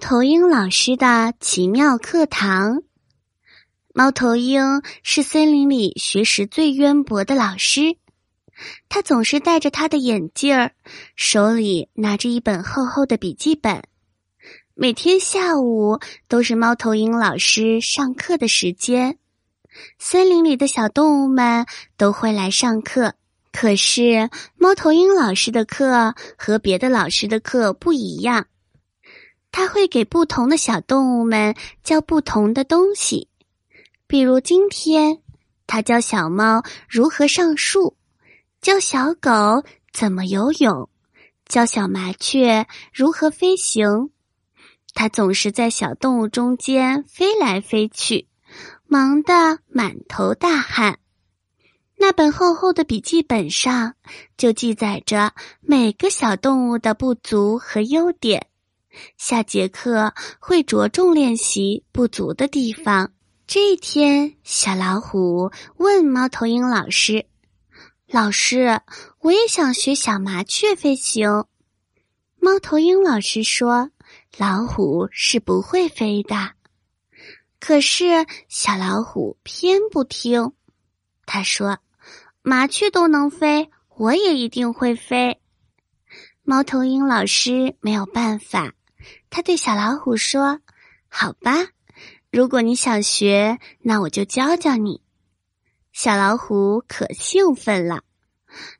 头鹰老师的奇妙课堂。猫头鹰是森林里学识最渊博的老师，他总是戴着他的眼镜儿，手里拿着一本厚厚的笔记本。每天下午都是猫头鹰老师上课的时间，森林里的小动物们都会来上课。可是猫头鹰老师的课和别的老师的课不一样。他会给不同的小动物们教不同的东西，比如今天他教小猫如何上树，教小狗怎么游泳，教小麻雀如何飞行。他总是在小动物中间飞来飞去，忙得满头大汗。那本厚厚的笔记本上就记载着每个小动物的不足和优点。下节课会着重练习不足的地方。这一天，小老虎问猫头鹰老师：“老师，我也想学小麻雀飞行。”猫头鹰老师说：“老虎是不会飞的。”可是小老虎偏不听，他说：“麻雀都能飞，我也一定会飞。”猫头鹰老师没有办法。他对小老虎说：“好吧，如果你想学，那我就教教你。”小老虎可兴奋了，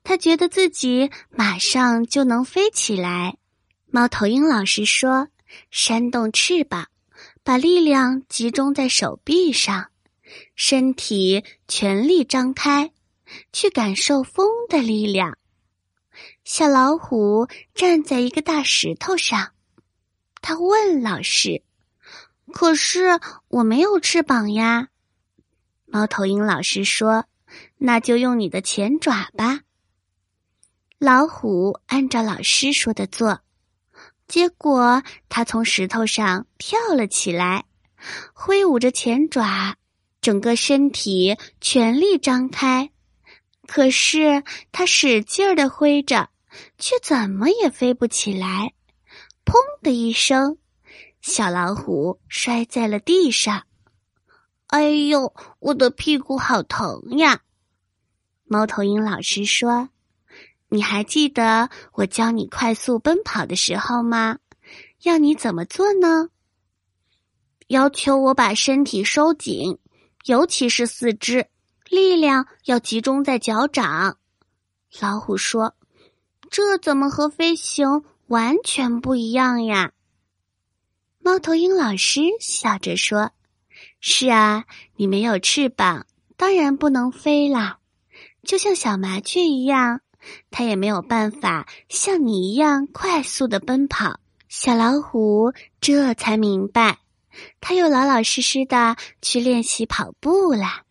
他觉得自己马上就能飞起来。猫头鹰老师说：“扇动翅膀，把力量集中在手臂上，身体全力张开，去感受风的力量。”小老虎站在一个大石头上。他问老师：“可是我没有翅膀呀。”猫头鹰老师说：“那就用你的前爪吧。”老虎按照老师说的做，结果他从石头上跳了起来，挥舞着前爪，整个身体全力张开。可是他使劲儿的挥着，却怎么也飞不起来。砰的一声，小老虎摔在了地上。哎呦，我的屁股好疼呀！猫头鹰老师说：“你还记得我教你快速奔跑的时候吗？要你怎么做呢？要求我把身体收紧，尤其是四肢，力量要集中在脚掌。”老虎说：“这怎么和飞行？”完全不一样呀！猫头鹰老师笑着说：“是啊，你没有翅膀，当然不能飞啦。就像小麻雀一样，它也没有办法像你一样快速的奔跑。”小老虎这才明白，他又老老实实的去练习跑步啦。